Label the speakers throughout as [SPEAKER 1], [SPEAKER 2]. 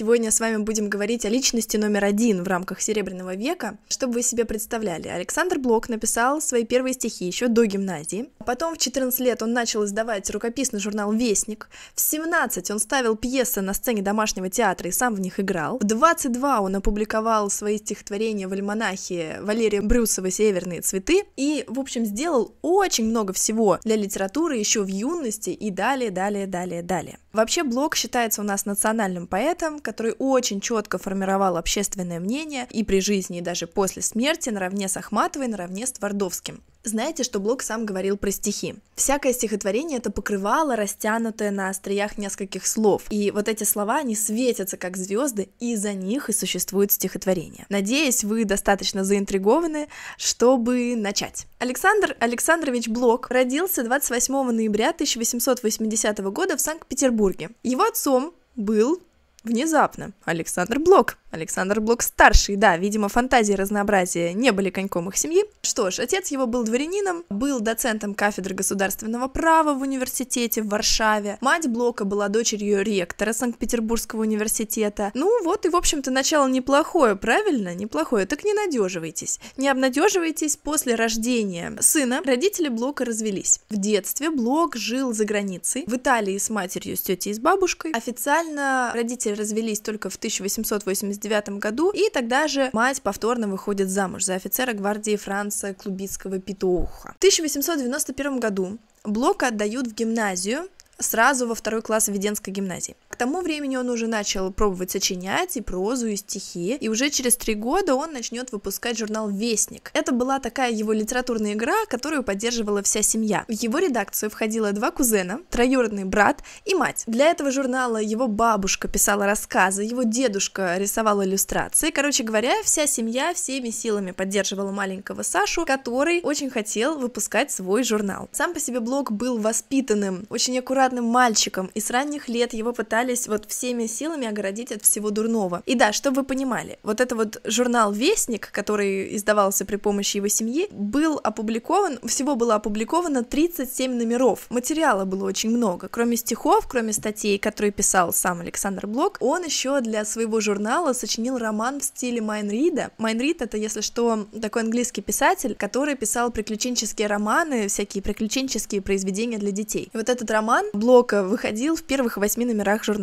[SPEAKER 1] Сегодня с вами будем говорить о личности номер один в рамках Серебряного века. Чтобы вы себе представляли, Александр Блок написал свои первые стихи еще до гимназии. Потом в 14 лет он начал издавать рукописный журнал «Вестник». В 17 он ставил пьесы на сцене домашнего театра и сам в них играл. В 22 он опубликовал свои стихотворения в альманахе Валерия Брюсова «Северные цветы». И, в общем, сделал очень много всего для литературы еще в юности и далее, далее, далее, далее. Вообще Блок считается у нас национальным поэтом, который очень четко формировал общественное мнение и при жизни, и даже после смерти, наравне с Ахматовой, наравне с Твардовским. Знаете, что Блок сам говорил про стихи? Всякое стихотворение — это покрывало, растянутое на остриях нескольких слов. И вот эти слова, они светятся как звезды, и за них и существует стихотворение. Надеюсь, вы достаточно заинтригованы, чтобы начать. Александр Александрович Блок родился 28 ноября 1880 года в Санкт-Петербурге. Его отцом был Внезапно. Александр Блок. Александр Блок старший, да, видимо, фантазии разнообразия не были коньком их семьи. Что ж, отец его был дворянином, был доцентом кафедры государственного права в университете в Варшаве. Мать Блока была дочерью ректора Санкт-Петербургского университета. Ну вот и, в общем-то, начало неплохое, правильно? Неплохое. Так не надеживайтесь. Не обнадеживайтесь после рождения сына. Родители Блока развелись. В детстве Блок жил за границей, в Италии с матерью, с тетей и с бабушкой. Официально родители развелись только в 1880 1939 году, и тогда же мать повторно выходит замуж за офицера гвардии Франца Клубицкого Петуха. В 1891 году Блока отдают в гимназию, сразу во второй класс Введенской гимназии. Тому времени он уже начал пробовать сочинять и прозу, и стихи, и уже через три года он начнет выпускать журнал «Вестник». Это была такая его литературная игра, которую поддерживала вся семья. В его редакцию входило два кузена, троюродный брат и мать. Для этого журнала его бабушка писала рассказы, его дедушка рисовал иллюстрации. Короче говоря, вся семья всеми силами поддерживала маленького Сашу, который очень хотел выпускать свой журнал. Сам по себе Блок был воспитанным, очень аккуратным мальчиком, и с ранних лет его пытались вот всеми силами огородить от всего дурного. И да, чтобы вы понимали, вот это вот журнал «Вестник», который издавался при помощи его семьи, был опубликован, всего было опубликовано 37 номеров. Материала было очень много. Кроме стихов, кроме статей, которые писал сам Александр Блок, он еще для своего журнала сочинил роман в стиле Майн Рида. Майн Рид — это, если что, такой английский писатель, который писал приключенческие романы, всякие приключенческие произведения для детей. И вот этот роман Блока выходил в первых восьми номерах журнала.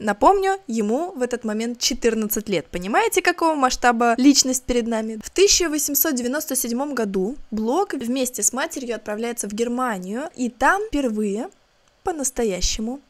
[SPEAKER 1] Напомню, ему в этот момент 14 лет. Понимаете, какого масштаба личность перед нами? В 1897 году Блок вместе с матерью отправляется в Германию, и там впервые по-настоящему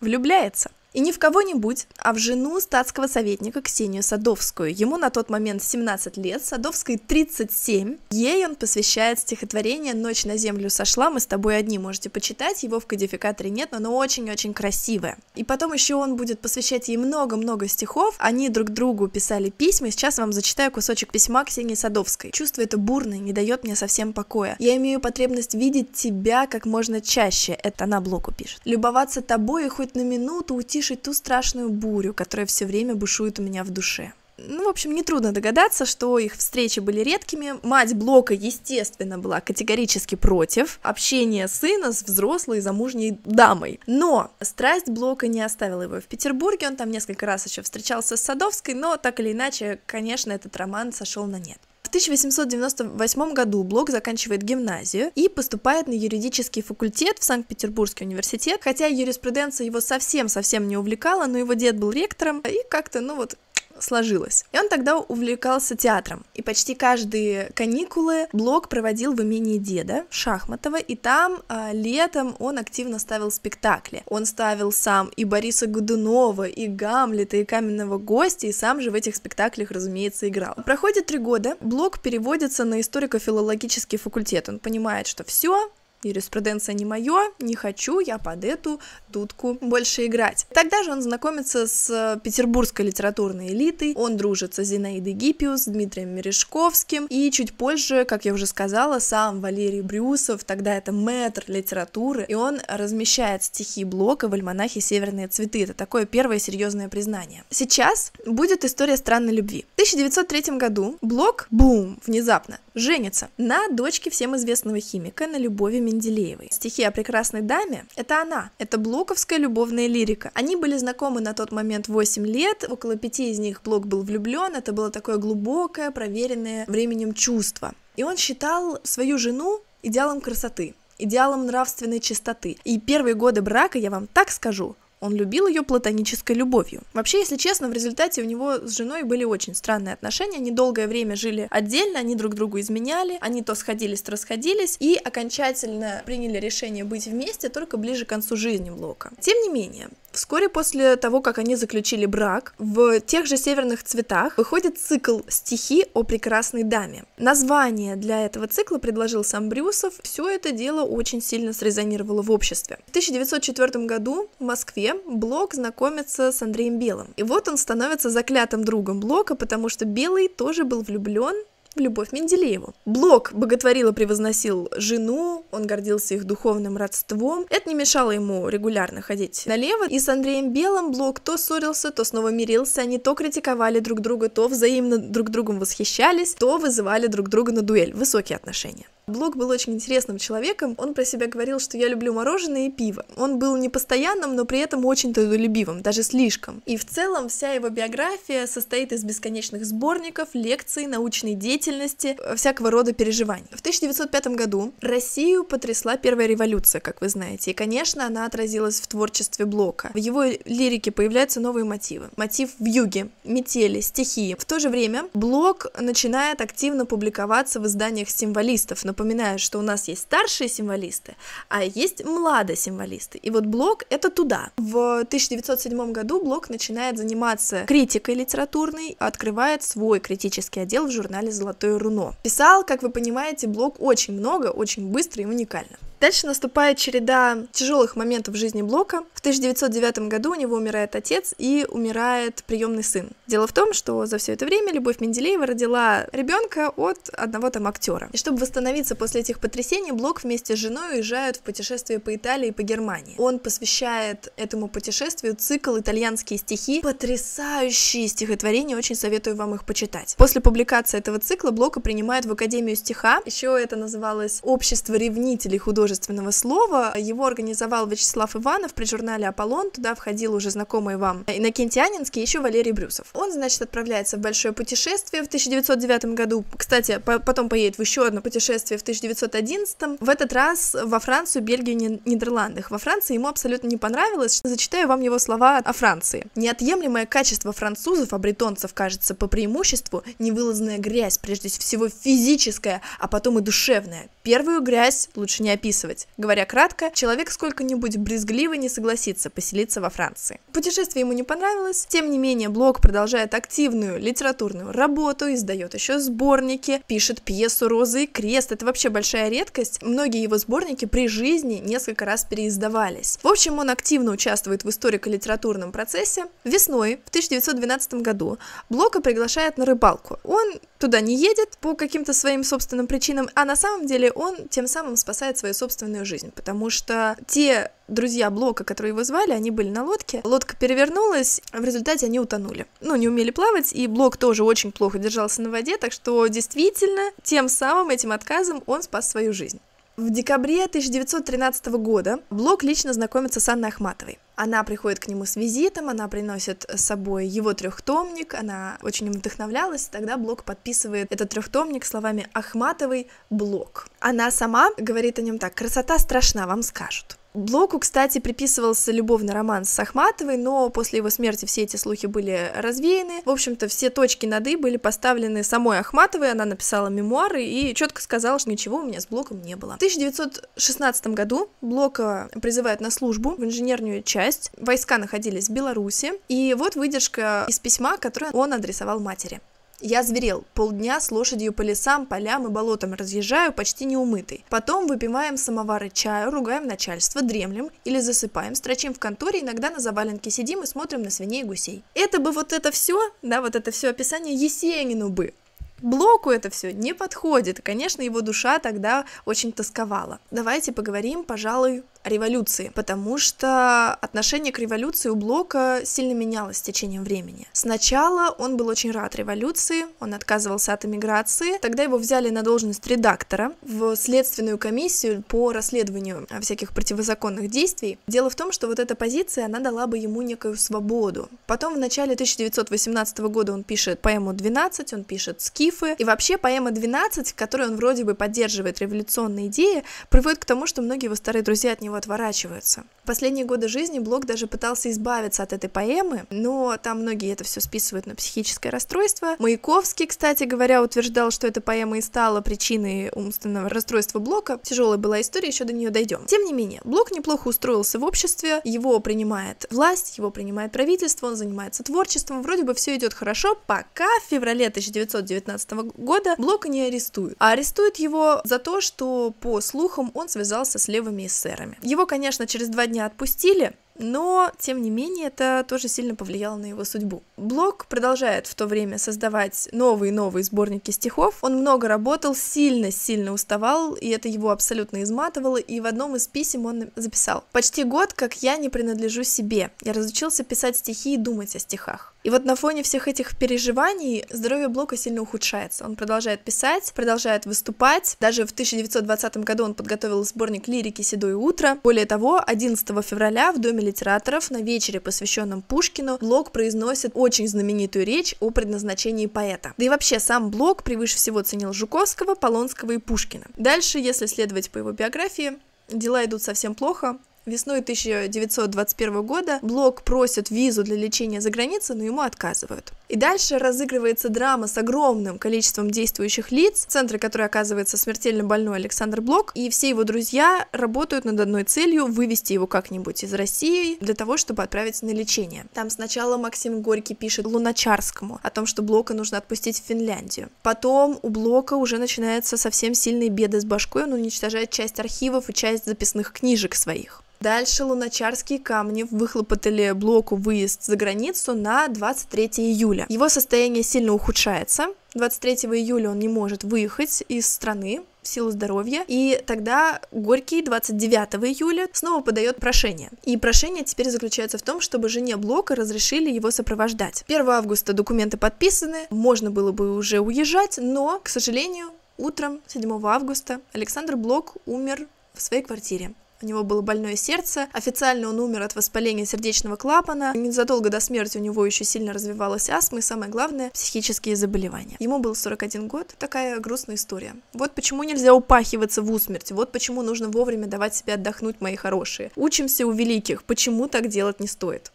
[SPEAKER 1] влюбляется. И не в кого-нибудь, а в жену статского советника Ксению Садовскую. Ему на тот момент 17 лет, Садовской 37. Ей он посвящает стихотворение «Ночь на землю сошла, мы с тобой одни». Можете почитать, его в кодификаторе нет, но оно очень-очень красивое. И потом еще он будет посвящать ей много-много стихов. Они друг другу писали письма, сейчас вам зачитаю кусочек письма Ксении Садовской. Чувство это бурное, не дает мне совсем покоя. Я имею потребность видеть тебя как можно чаще, это она блоку пишет. Любоваться тобой и хоть на минуту утишить утишить ту страшную бурю, которая все время бушует у меня в душе. Ну, в общем, нетрудно догадаться, что их встречи были редкими. Мать Блока, естественно, была категорически против общения сына с взрослой замужней дамой. Но страсть Блока не оставила его в Петербурге, он там несколько раз еще встречался с Садовской, но так или иначе, конечно, этот роман сошел на нет. 1898 году Блок заканчивает гимназию и поступает на юридический факультет в Санкт-Петербургский университет, хотя юриспруденция его совсем-совсем не увлекала, но его дед был ректором, и как-то, ну вот, сложилось. И он тогда увлекался театром. И почти каждые каникулы Блок проводил в имении деда Шахматова, и там а, летом он активно ставил спектакли. Он ставил сам и Бориса Годунова, и Гамлета, и Каменного гостя, и сам же в этих спектаклях, разумеется, играл. Проходит три года, Блок переводится на историко-филологический факультет. Он понимает, что все, юриспруденция не мое, не хочу я под эту дудку больше играть. Тогда же он знакомится с петербургской литературной элитой, он дружит с Зинаидой Гиппиус, Дмитрием Мережковским, и чуть позже, как я уже сказала, сам Валерий Брюсов, тогда это мэтр литературы, и он размещает стихи Блока в альманахе «Северные цветы». Это такое первое серьезное признание. Сейчас будет история странной любви. В 1903 году Блок, бум, внезапно, женится на дочке всем известного химика, на Любови Менделеевой. Стихи о прекрасной даме — это она, это блоковская любовная лирика. Они были знакомы на тот момент 8 лет, около пяти из них Блок был влюблен, это было такое глубокое, проверенное временем чувство. И он считал свою жену идеалом красоты, идеалом нравственной чистоты. И первые годы брака, я вам так скажу, он любил ее платонической любовью. Вообще, если честно, в результате у него с женой были очень странные отношения. Они долгое время жили отдельно, они друг другу изменяли, они то сходились, то расходились, и окончательно приняли решение быть вместе только ближе к концу жизни Блока. Тем не менее, Вскоре после того, как они заключили брак, в тех же северных цветах выходит цикл «Стихи о прекрасной даме». Название для этого цикла предложил сам Брюсов. Все это дело очень сильно срезонировало в обществе. В 1904 году в Москве Блок знакомится с Андреем Белым. И вот он становится заклятым другом Блока, потому что Белый тоже был влюблен Любовь Менделееву. Блок боготворил и превозносил жену, он гордился их духовным родством. Это не мешало ему регулярно ходить налево. И с Андреем Белым Блок то ссорился, то снова мирился. Они то критиковали друг друга, то взаимно друг другом восхищались, то вызывали друг друга на дуэль. Высокие отношения. Блок был очень интересным человеком. Он про себя говорил, что я люблю мороженое и пиво. Он был непостоянным, но при этом очень трудолюбивым, даже слишком. И в целом вся его биография состоит из бесконечных сборников, лекций, научной деятельности, всякого рода переживаний. В 1905 году Россию потрясла первая революция, как вы знаете, и, конечно, она отразилась в творчестве Блока. В его лирике появляются новые мотивы. Мотив в юге, метели, стихии. В то же время Блок начинает активно публиковаться в изданиях символистов, Напоминаю, что у нас есть старшие символисты, а есть младосимволисты. И вот Блок — это туда. В 1907 году Блок начинает заниматься критикой литературной, открывает свой критический отдел в журнале «Золотое руно». Писал, как вы понимаете, Блок очень много, очень быстро и уникально. Дальше наступает череда тяжелых моментов в жизни Блока. В 1909 году у него умирает отец и умирает приемный сын. Дело в том, что за все это время Любовь Менделеева родила ребенка от одного там актера. И чтобы восстановиться после этих потрясений, Блок вместе с женой уезжают в путешествие по Италии и по Германии. Он посвящает этому путешествию цикл «Итальянские стихи». Потрясающие стихотворения, очень советую вам их почитать. После публикации этого цикла Блока принимают в Академию стиха. Еще это называлось «Общество ревнителей художественных художественного слова. Его организовал Вячеслав Иванов при журнале «Аполлон». Туда входил уже знакомый вам Иннокентий Анинский еще Валерий Брюсов. Он, значит, отправляется в большое путешествие в 1909 году. Кстати, по потом поедет в еще одно путешествие в 1911. В этот раз во Францию, Бельгию, Нидерландах. Во Франции ему абсолютно не понравилось. Зачитаю вам его слова о Франции. Неотъемлемое качество французов, а бретонцев, кажется, по преимуществу невылазная грязь, прежде всего физическая, а потом и душевная. Первую грязь лучше не описывать описывать. Говоря кратко, человек сколько-нибудь брезгливо не согласится поселиться во Франции. Путешествие ему не понравилось, тем не менее Блок продолжает активную литературную работу, издает еще сборники, пишет пьесу «Розы и крест». Это вообще большая редкость. Многие его сборники при жизни несколько раз переиздавались. В общем, он активно участвует в историко-литературном процессе. Весной, в 1912 году, Блока приглашает на рыбалку. Он туда не едет по каким-то своим собственным причинам, а на самом деле он тем самым спасает свою собственную жизнь, потому что те друзья Блока, которые его звали, они были на лодке. Лодка перевернулась, в результате они утонули. Ну, не умели плавать, и Блок тоже очень плохо держался на воде, так что действительно тем самым этим отказом он спас свою жизнь. В декабре 1913 года Блок лично знакомится с Анной Ахматовой. Она приходит к нему с визитом, она приносит с собой его трехтомник, она очень им вдохновлялась, тогда Блок подписывает этот трехтомник словами «Ахматовый Блок». Она сама говорит о нем так «Красота страшна, вам скажут». Блоку, кстати, приписывался любовный роман с Ахматовой, но после его смерти все эти слухи были развеяны. В общем-то, все точки над «и» были поставлены самой Ахматовой, она написала мемуары и четко сказала, что ничего у меня с Блоком не было. В 1916 году Блока призывают на службу в инженерную часть. Войска находились в Беларуси, и вот выдержка из письма, которое он адресовал матери. Я зверел. Полдня с лошадью по лесам, полям и болотам разъезжаю, почти неумытый. Потом выпиваем самовары чаю, ругаем начальство, дремлем или засыпаем, строчим в конторе, иногда на заваленке сидим и смотрим на свиней и гусей. Это бы вот это все, да, вот это все описание Есенину бы. Блоку это все не подходит. Конечно, его душа тогда очень тосковала. Давайте поговорим, пожалуй, революции, потому что отношение к революции у Блока сильно менялось с течением времени. Сначала он был очень рад революции, он отказывался от эмиграции, тогда его взяли на должность редактора в следственную комиссию по расследованию всяких противозаконных действий. Дело в том, что вот эта позиция, она дала бы ему некую свободу. Потом в начале 1918 года он пишет поэму «12», он пишет «Скифы», и вообще поэма «12», в которой он вроде бы поддерживает революционные идеи, приводит к тому, что многие его старые друзья от него него отворачиваются. В последние годы жизни Блок даже пытался избавиться от этой поэмы, но там многие это все списывают на психическое расстройство. Маяковский, кстати говоря, утверждал, что эта поэма и стала причиной умственного расстройства Блока. Тяжелая была история, еще до нее дойдем. Тем не менее, Блок неплохо устроился в обществе, его принимает власть, его принимает правительство, он занимается творчеством, вроде бы все идет хорошо, пока в феврале 1919 года Блока не арестуют. А арестуют его за то, что, по слухам, он связался с левыми эсерами. Его, конечно, через два дня отпустили, но, тем не менее, это тоже сильно повлияло на его судьбу. Блок продолжает в то время создавать новые и новые сборники стихов. Он много работал, сильно-сильно уставал, и это его абсолютно изматывало, и в одном из писем он записал «Почти год, как я не принадлежу себе. Я разучился писать стихи и думать о стихах. И вот на фоне всех этих переживаний здоровье Блока сильно ухудшается. Он продолжает писать, продолжает выступать. Даже в 1920 году он подготовил сборник лирики «Седое утро». Более того, 11 февраля в Доме литераторов на вечере, посвященном Пушкину, Блок произносит очень знаменитую речь о предназначении поэта. Да и вообще сам Блок превыше всего ценил Жуковского, Полонского и Пушкина. Дальше, если следовать по его биографии, дела идут совсем плохо. Весной 1921 года Блок просит визу для лечения за границей, но ему отказывают. И дальше разыгрывается драма с огромным количеством действующих лиц, в центре которой оказывается смертельно больной Александр Блок, и все его друзья работают над одной целью — вывести его как-нибудь из России для того, чтобы отправить на лечение. Там сначала Максим Горький пишет Луначарскому о том, что Блока нужно отпустить в Финляндию. Потом у Блока уже начинаются совсем сильные беды с башкой, он уничтожает часть архивов и часть записных книжек своих. Дальше Луначарские камни выхлопотали блоку выезд за границу на 23 июля. Его состояние сильно ухудшается. 23 июля он не может выехать из страны, в силу здоровья, и тогда Горький 29 июля снова подает прошение. И прошение теперь заключается в том, чтобы жене Блока разрешили его сопровождать. 1 августа документы подписаны, можно было бы уже уезжать, но, к сожалению, утром 7 августа Александр Блок умер в своей квартире. У него было больное сердце. Официально он умер от воспаления сердечного клапана. Незадолго до смерти у него еще сильно развивалась астма и, самое главное, психические заболевания. Ему был 41 год. Такая грустная история. Вот почему нельзя упахиваться в усмерть. Вот почему нужно вовремя давать себе отдохнуть, мои хорошие. Учимся у великих. Почему так делать не стоит?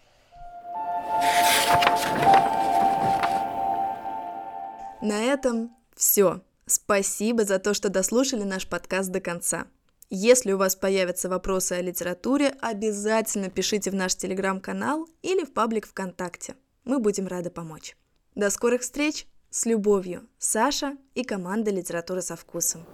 [SPEAKER 1] На этом все. Спасибо за то, что дослушали наш подкаст до конца. Если у вас появятся вопросы о литературе, обязательно пишите в наш телеграм-канал или в паблик ВКонтакте. Мы будем рады помочь. До скорых встреч! С любовью, Саша и команда «Литература со вкусом».